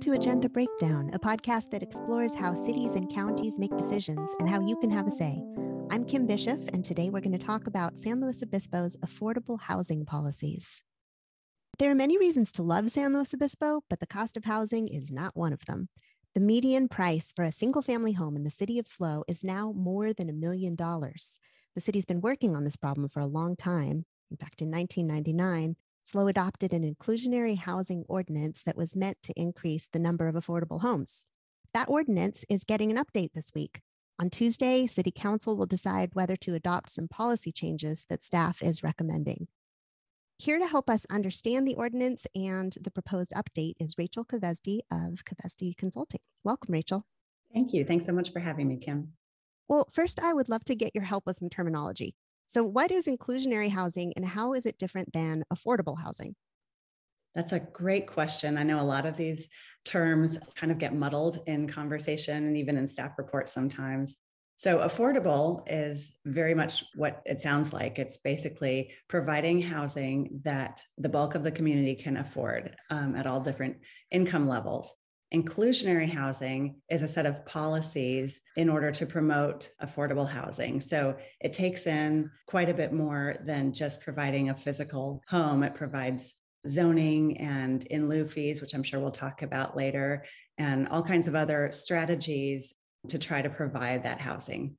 to Agenda Breakdown, a podcast that explores how cities and counties make decisions and how you can have a say. I'm Kim Bishop, and today we're going to talk about San Luis Obispo's affordable housing policies. There are many reasons to love San Luis Obispo, but the cost of housing is not one of them. The median price for a single family home in the city of SLO is now more than a million dollars. The city's been working on this problem for a long time. In fact, in 1999, SLO adopted an inclusionary housing ordinance that was meant to increase the number of affordable homes. That ordinance is getting an update this week. On Tuesday, City Council will decide whether to adopt some policy changes that staff is recommending. Here to help us understand the ordinance and the proposed update is Rachel Kovesdi of Kovesdi Consulting. Welcome, Rachel. Thank you. Thanks so much for having me, Kim. Well, first, I would love to get your help with some terminology. So, what is inclusionary housing and how is it different than affordable housing? That's a great question. I know a lot of these terms kind of get muddled in conversation and even in staff reports sometimes. So, affordable is very much what it sounds like. It's basically providing housing that the bulk of the community can afford um, at all different income levels. Inclusionary housing is a set of policies in order to promote affordable housing. So it takes in quite a bit more than just providing a physical home. It provides zoning and in lieu fees, which I'm sure we'll talk about later, and all kinds of other strategies to try to provide that housing.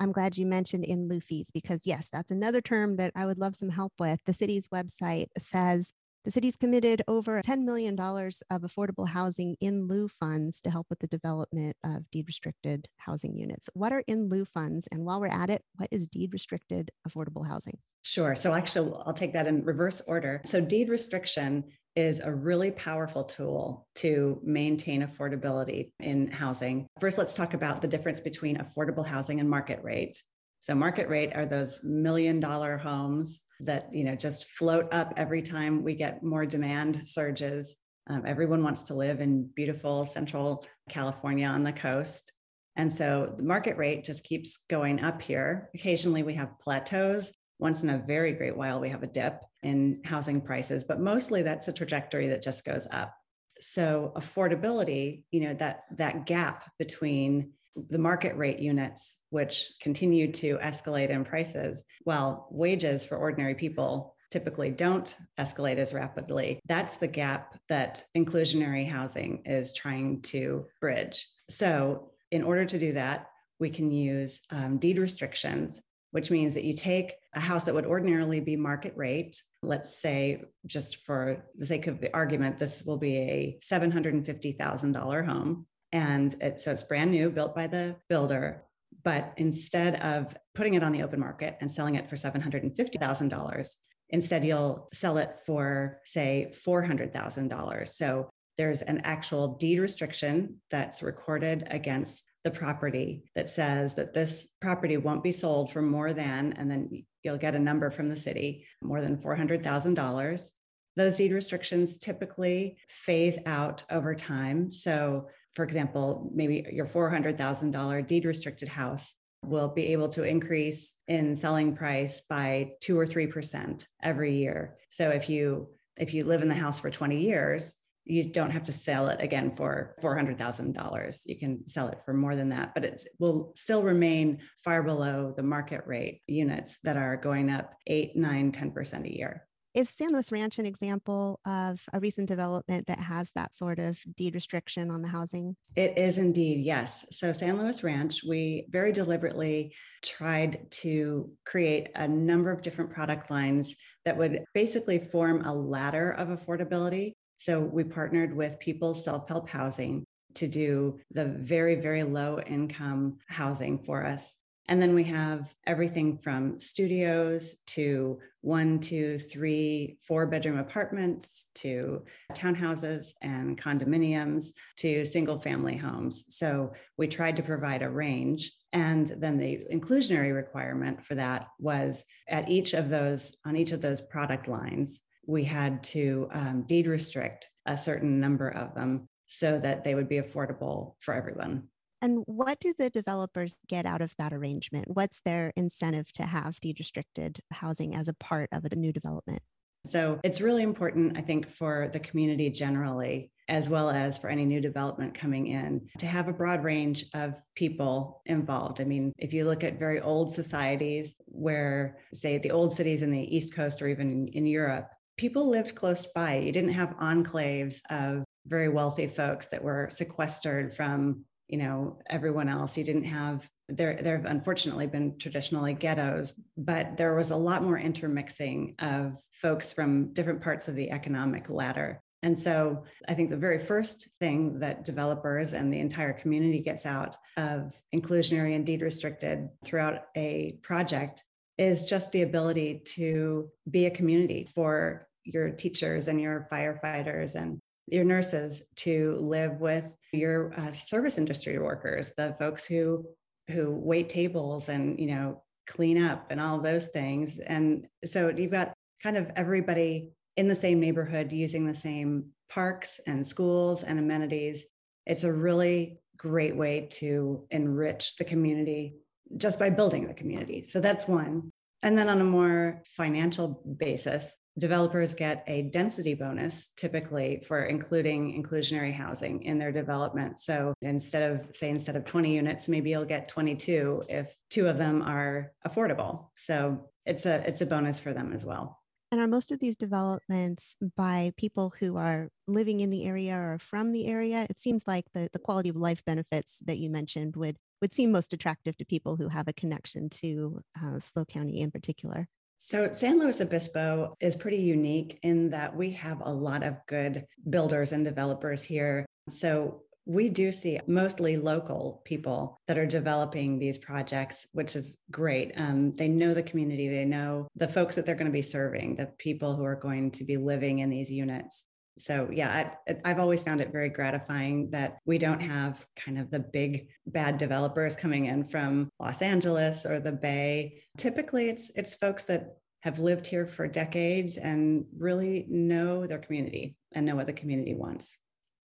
I'm glad you mentioned in lieu fees because, yes, that's another term that I would love some help with. The city's website says the city's committed over $10 million of affordable housing in lieu funds to help with the development of deed restricted housing units. What are in lieu funds? And while we're at it, what is deed restricted affordable housing? Sure. So, actually, I'll take that in reverse order. So, deed restriction is a really powerful tool to maintain affordability in housing. First, let's talk about the difference between affordable housing and market rate. So market rate are those million dollar homes that you know just float up every time we get more demand surges. Um, everyone wants to live in beautiful central California on the coast. And so the market rate just keeps going up here. Occasionally we have plateaus. Once in a very great while, we have a dip in housing prices, but mostly that's a trajectory that just goes up. So affordability, you know, that that gap between the market rate units, which continue to escalate in prices, while wages for ordinary people typically don't escalate as rapidly. That's the gap that inclusionary housing is trying to bridge. So, in order to do that, we can use um, deed restrictions, which means that you take a house that would ordinarily be market rate. Let's say, just for the sake of the argument, this will be a $750,000 home. And it, so it's brand new, built by the builder. But instead of putting it on the open market and selling it for $750,000, instead you'll sell it for, say, $400,000. So there's an actual deed restriction that's recorded against the property that says that this property won't be sold for more than, and then you'll get a number from the city, more than $400,000. Those deed restrictions typically phase out over time. So for example, maybe your $400,000 deed restricted house will be able to increase in selling price by 2 or 3% every year. So if you if you live in the house for 20 years, you don't have to sell it again for $400,000. You can sell it for more than that, but it will still remain far below the market rate units that are going up 8, 9, 10% a year. Is San Luis Ranch an example of a recent development that has that sort of deed restriction on the housing? It is indeed, yes. So, San Luis Ranch, we very deliberately tried to create a number of different product lines that would basically form a ladder of affordability. So, we partnered with People's Self Help Housing to do the very, very low income housing for us. And then we have everything from studios to one, two, three, four bedroom apartments to townhouses and condominiums to single family homes. So we tried to provide a range. And then the inclusionary requirement for that was at each of those, on each of those product lines, we had to um, deed restrict a certain number of them so that they would be affordable for everyone. And what do the developers get out of that arrangement? What's their incentive to have deed restricted housing as a part of a new development? So it's really important, I think, for the community generally as well as for any new development coming in, to have a broad range of people involved. I mean, if you look at very old societies where, say, the old cities in the East Coast or even in Europe, people lived close by. You didn't have enclaves of very wealthy folks that were sequestered from you know everyone else you didn't have there there have unfortunately been traditionally ghettos but there was a lot more intermixing of folks from different parts of the economic ladder. And so I think the very first thing that developers and the entire community gets out of inclusionary and deed restricted throughout a project is just the ability to be a community for your teachers and your firefighters and your nurses to live with your uh, service industry workers the folks who who wait tables and you know clean up and all those things. And so you've got kind of everybody in the same neighborhood using the same parks and schools and amenities. It's a really great way to enrich the community just by building the community. So that's one and then on a more financial basis developers get a density bonus typically for including inclusionary housing in their development. So instead of, say, instead of 20 units, maybe you'll get 22 if two of them are affordable. So it's a it's a bonus for them as well. And are most of these developments by people who are living in the area or from the area? It seems like the, the quality of life benefits that you mentioned would would seem most attractive to people who have a connection to uh, SLO County in particular. So, San Luis Obispo is pretty unique in that we have a lot of good builders and developers here. So, we do see mostly local people that are developing these projects, which is great. Um, they know the community, they know the folks that they're going to be serving, the people who are going to be living in these units so yeah I, i've always found it very gratifying that we don't have kind of the big bad developers coming in from los angeles or the bay. Typically it's it's folks that have lived here for decades and really know their community and know what the community wants.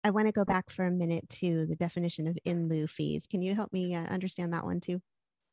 I want to go back for a minute to the definition of in lieu fees. Can you help me uh, understand that one too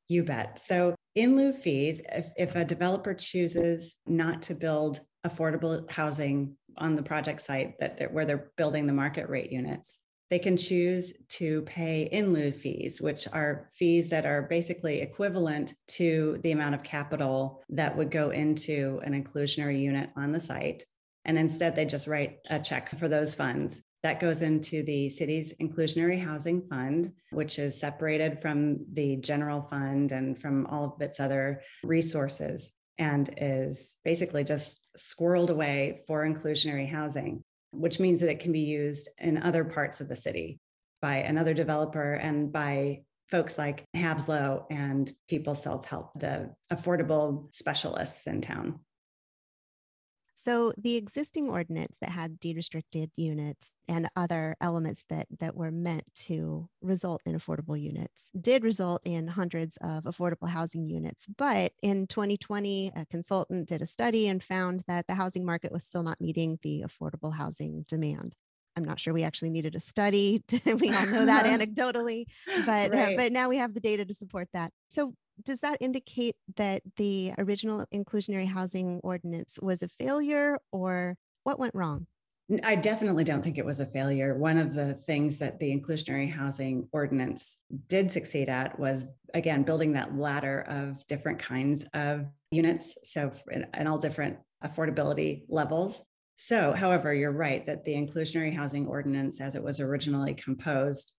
you bet so in lieu fees if, if a developer chooses not to build affordable housing on the project site that they're, where they're building the market rate units they can choose to pay in lieu fees, which are fees that are basically equivalent to the amount of capital that would go into an inclusionary unit on the site. And instead, they just write a check for those funds. That goes into the city's inclusionary housing fund, which is separated from the general fund and from all of its other resources and is basically just squirreled away for inclusionary housing, which means that it can be used in other parts of the city by another developer and by folks like HASLO and People Self Help, the affordable specialists in town. So the existing ordinance that had deed restricted units and other elements that that were meant to result in affordable units did result in hundreds of affordable housing units. But in 2020, a consultant did a study and found that the housing market was still not meeting the affordable housing demand. I'm not sure we actually needed a study. we all know that anecdotally, but uh, right. uh, but now we have the data to support that. So does that indicate that the original inclusionary housing ordinance was a failure or what went wrong? I definitely don't think it was a failure. One of the things that the inclusionary housing ordinance did succeed at was, again, building that ladder of different kinds of units. So, in, all different affordability levels. So, however, you're right that the inclusionary housing ordinance, as it was originally composed,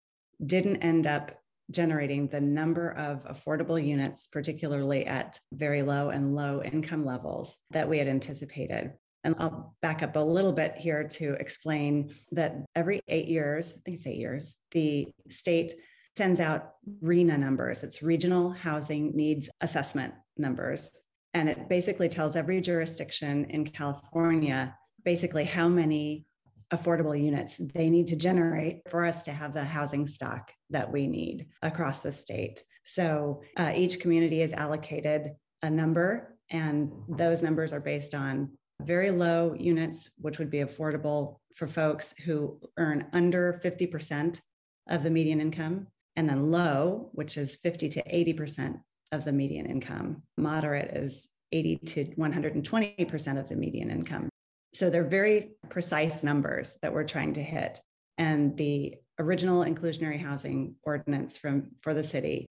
didn't end up generating the number of affordable units, particularly at very low and low income levels, that we had anticipated. And I'll back up a little bit here to explain that every eight years, I think it's eight years, the state sends out RHNA numbers. It's Regional Housing Needs Assessment numbers. And it basically tells every jurisdiction in California basically how many affordable units they need to generate for us to have the housing stock that we need across the state. So uh, each community is allocated a number, and those numbers are based on very low units, which would be affordable for folks who earn under 50% of the median income, and then low, which is 50 to 80% of the median income. Moderate is 80 to 120% of the median income. So they're very precise numbers that we're trying to hit. And the original inclusionary housing ordinance from for the city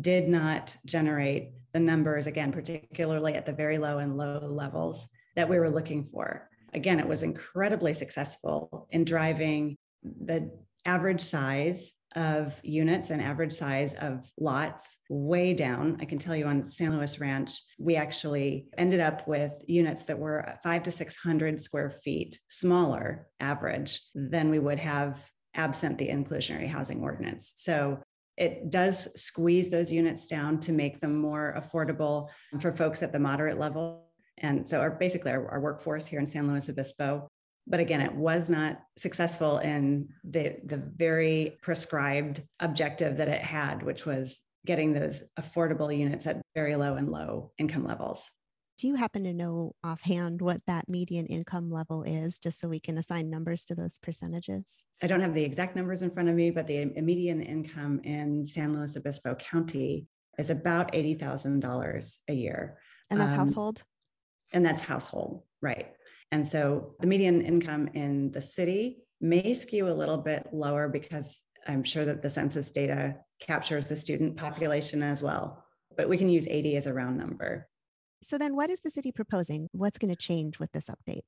did not generate the numbers again particularly at the very low and low levels that we were looking for again it was incredibly successful in driving the average size of units and average size of lots way down. I can tell you on San Luis Ranch, we actually ended up with units that were five to 600 square feet smaller average than we would have absent the inclusionary housing ordinance. So it does squeeze those units down to make them more affordable for folks at the moderate level. And so, our, basically, our, our workforce here in San Luis Obispo. But again, it was not successful in the, the very prescribed objective that it had, which was getting those affordable units at very low and low income levels. Do you happen to know offhand what that median income level is, just so we can assign numbers to those percentages? I don't have the exact numbers in front of me, but the median income in San Luis Obispo County is about $80,000 a year. And that's um, household? And that's household, right. And so the median income in the city may skew a little bit lower because I'm sure that the census data captures the student population as well. But we can use 80 as a round number. So then what is the city proposing? What's going to change with this update?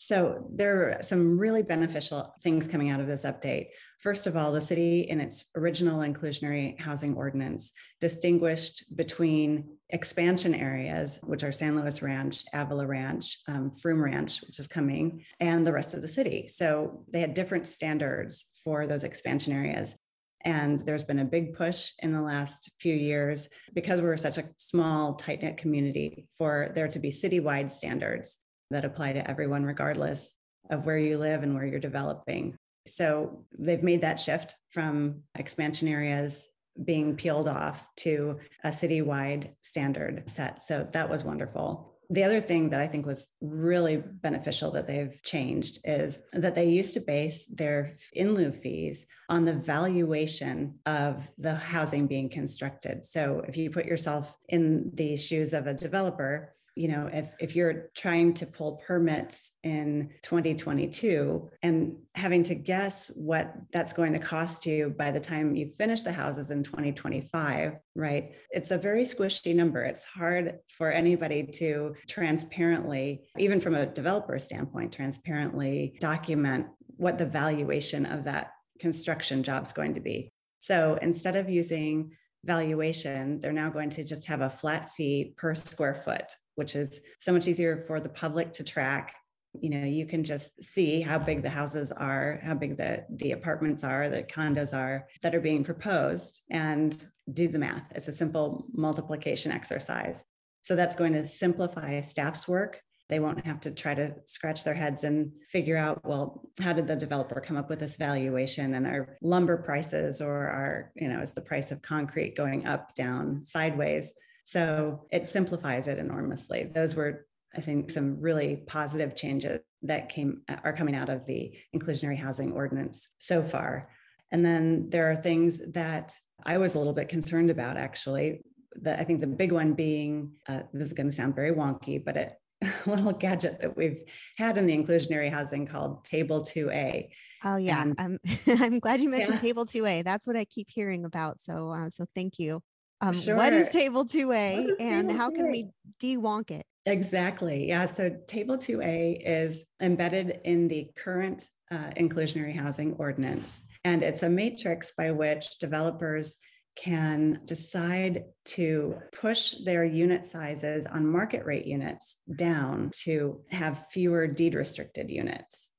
So there are some really beneficial things coming out of this update. First of all, the city in its original inclusionary housing ordinance distinguished between expansion areas, which are San Luis Ranch, Avila Ranch, um, Ranch, which is coming, and the rest of the city. So they had different standards for those expansion areas. And there's been a big push in the last few years because we're such a small, tight knit community for there to be citywide standards that apply to everyone, regardless of where you live and where you're developing. So they've made that shift from expansion areas being peeled off to a citywide standard set. So that was wonderful. The other thing that I think was really beneficial that they've changed is that they used to base their in lieu fees on the valuation of the housing being constructed. So if you put yourself in the shoes of a developer, you know if if you're trying to pull permits in 2022 and having to guess what that's going to cost you by the time you finish the houses in 2025 right? It's a very squishy number. It's hard for anybody to transparently even from a developer standpoint transparently document what the valuation of that construction job is going to be. So instead of using valuation, they're now going to just have a flat fee per square foot which is so much easier for the public to track. You know you can just see how big the houses are how big the the apartments are the condos are that are being proposed and do the math. It's a simple multiplication exercise. So that's going to simplify staff's work. They won't have to try to scratch their heads and figure out well how did the developer come up with this valuation and our lumber prices or our you know is the price of concrete going up down sideways so it simplifies it enormously. Those were, I think, some really positive changes that came are coming out of the inclusionary housing ordinance so far. And then there are things that I was a little bit concerned about actually. The, I think the big one being uh, this is going to sound very wonky, but it, a little gadget that we've had in the inclusionary housing called Table 2A. Oh yeah, and, I'm I'm glad you mentioned yeah. Table 2A. That's what I keep hearing about. So uh, so thank you. Um, sure. What is Table 2A and how can we de-wonk it? Exactly. Yeah. So Table 2A is embedded in the current uh, inclusionary housing ordinance. And it's a matrix by which developers can decide to push their unit sizes on market rate units down to have fewer deed restricted units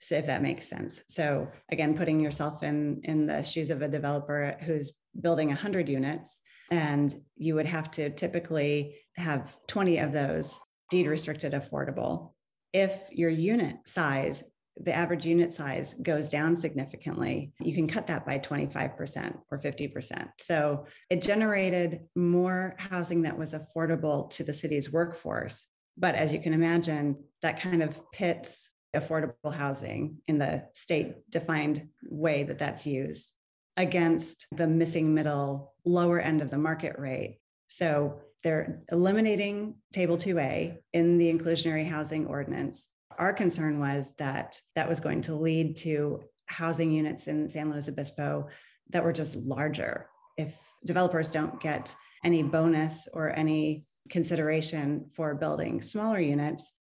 so if that makes sense so again putting yourself in in the shoes of a developer who's building 100 units and you would have to typically have 20 of those deed restricted affordable. If your unit size, the average unit size goes down significantly, you can cut that by 25% or 50%. So it generated more housing that was affordable to the city's workforce. But as you can imagine, that kind of pits affordable housing in the state defined way that that's used against the missing middle lower end of the market rate. So they're eliminating table 2A in the inclusionary housing ordinance. Our concern was that that was going to lead to housing units in San Luis Obispo that were just larger. If developers don't get any bonus or any consideration for building smaller units,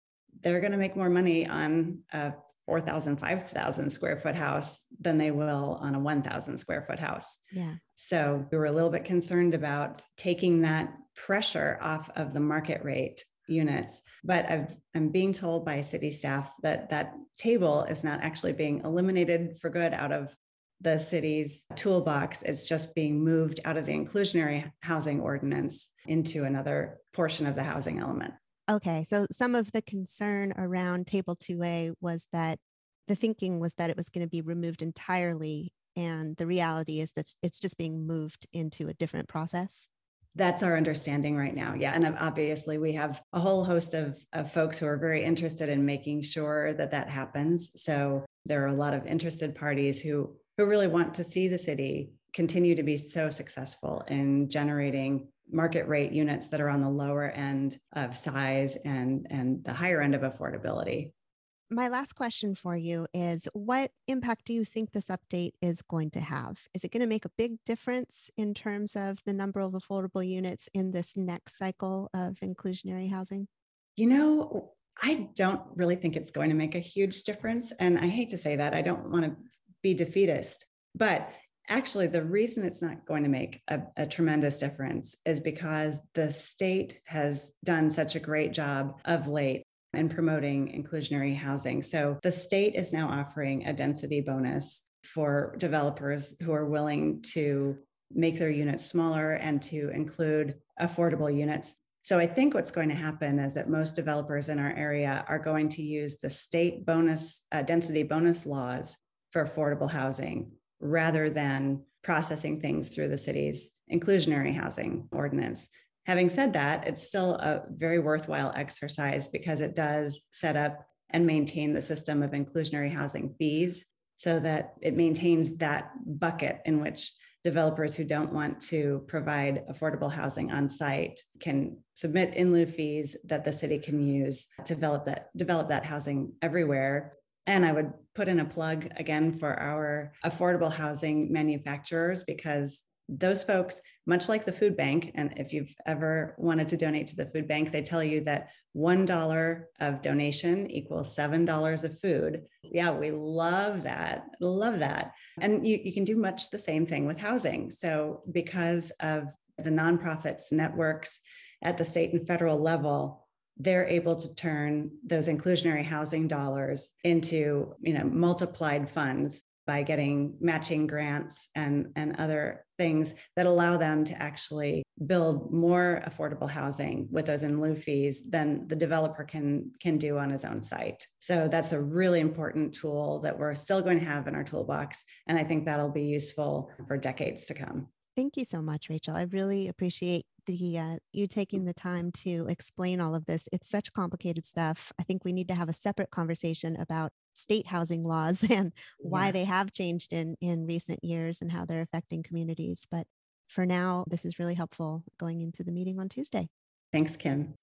they're going to make more money on a 4,000, 5,000 square foot house than they will on a 1,000 square foot house. Yeah. So we were a little bit concerned about taking that pressure off of the market rate units. But i am being told by city staff that that table is not actually being eliminated for good out of the city's toolbox. It's just being moved out of the inclusionary housing ordinance into another portion of the housing element. Okay, so some of the concern around Table 2A was that the thinking was that it was going to be removed entirely. And the reality is that it's just being moved into a different process. That's our understanding right now. Yeah. And obviously, we have a whole host of, of folks who are very interested in making sure that that happens. So there are a lot of interested parties who, who really want to see the city continue to be so successful in generating market rate units that are on the lower end of size and and the higher end of affordability. My last question for you is what impact do you think this update is going to have? Is it going to make a big difference in terms of the number of affordable units in this next cycle of inclusionary housing? You know i don't really think it's going to make a huge difference and i hate to say that i don't want to be defeatist but actually the reason it's not going to make a, a, tremendous difference is because the state has done such a great job of late in promoting inclusionary housing. So the state is now offering a density bonus for developers who are willing to make their units smaller and to include affordable units. So I think what's going to happen is that most developers in our area are going to use the state bonus uh, density bonus laws for affordable housing rather than processing things through the city's inclusionary housing ordinance. Having said that, it's still a very worthwhile exercise because it does set up and maintain the system of inclusionary housing fees so that it maintains that bucket in which developers who don't want to provide affordable housing on site can submit in lieu fees that the city can use to develop that develop that housing everywhere and I would put in a plug again for our affordable housing manufacturers because those folks, much like the food bank, and if you've ever wanted to donate to the food bank, they tell you that $1 of donation equals $7 of food. Yeah, we love that. Love that. And you, you can do much the same thing with housing. So, because of the nonprofits networks at the state and federal level, they're able to turn those inclusionary housing dollars into you know multiplied funds by getting matching grants and, and other things that allow them to actually build more affordable housing with those in lieu fees than the developer can, can do on his own site. So that's a really important tool that we're still going to have in our toolbox. And I think that'll be useful for decades to come. Thank you so much, Rachel. I really appreciate the uh, you taking the time to explain all of this. It's such complicated stuff. I think we need to have a separate conversation about state housing laws and why yeah. they have changed in in recent years and how they're affecting communities. But for now, this is really helpful going into the meeting on Tuesday. Thanks, Kim.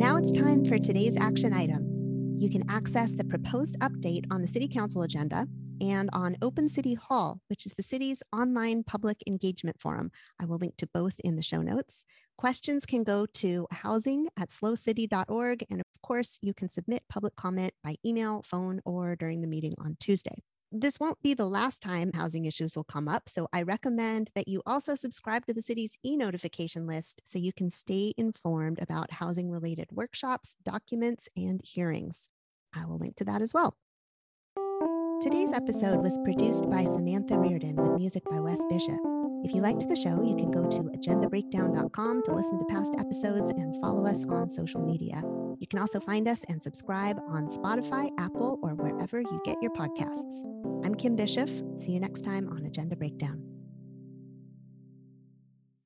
Now it's time for today's action item. You can access the proposed update on the City Council agenda and on Open City Hall, which is the city's online public engagement forum. I will link to both in the show notes. Questions can go to housing at slocity.org. And of course, you can submit public comment by email, phone, or during the meeting on Tuesday. This won't be the last time housing issues will come up, so I recommend that you also subscribe to the city's e notification list so you can stay informed about housing related workshops, documents, and hearings. I will link to that as well. Today's episode was produced by Samantha Reardon with music by Wes Bishop. If you liked the show, you can go to agendabreakdown.com to listen to past episodes and follow us on social media. You can also find us and subscribe on Spotify, Apple, or wherever you get your podcasts. I'm Kim Bishop. See you next time on Agenda Breakdown.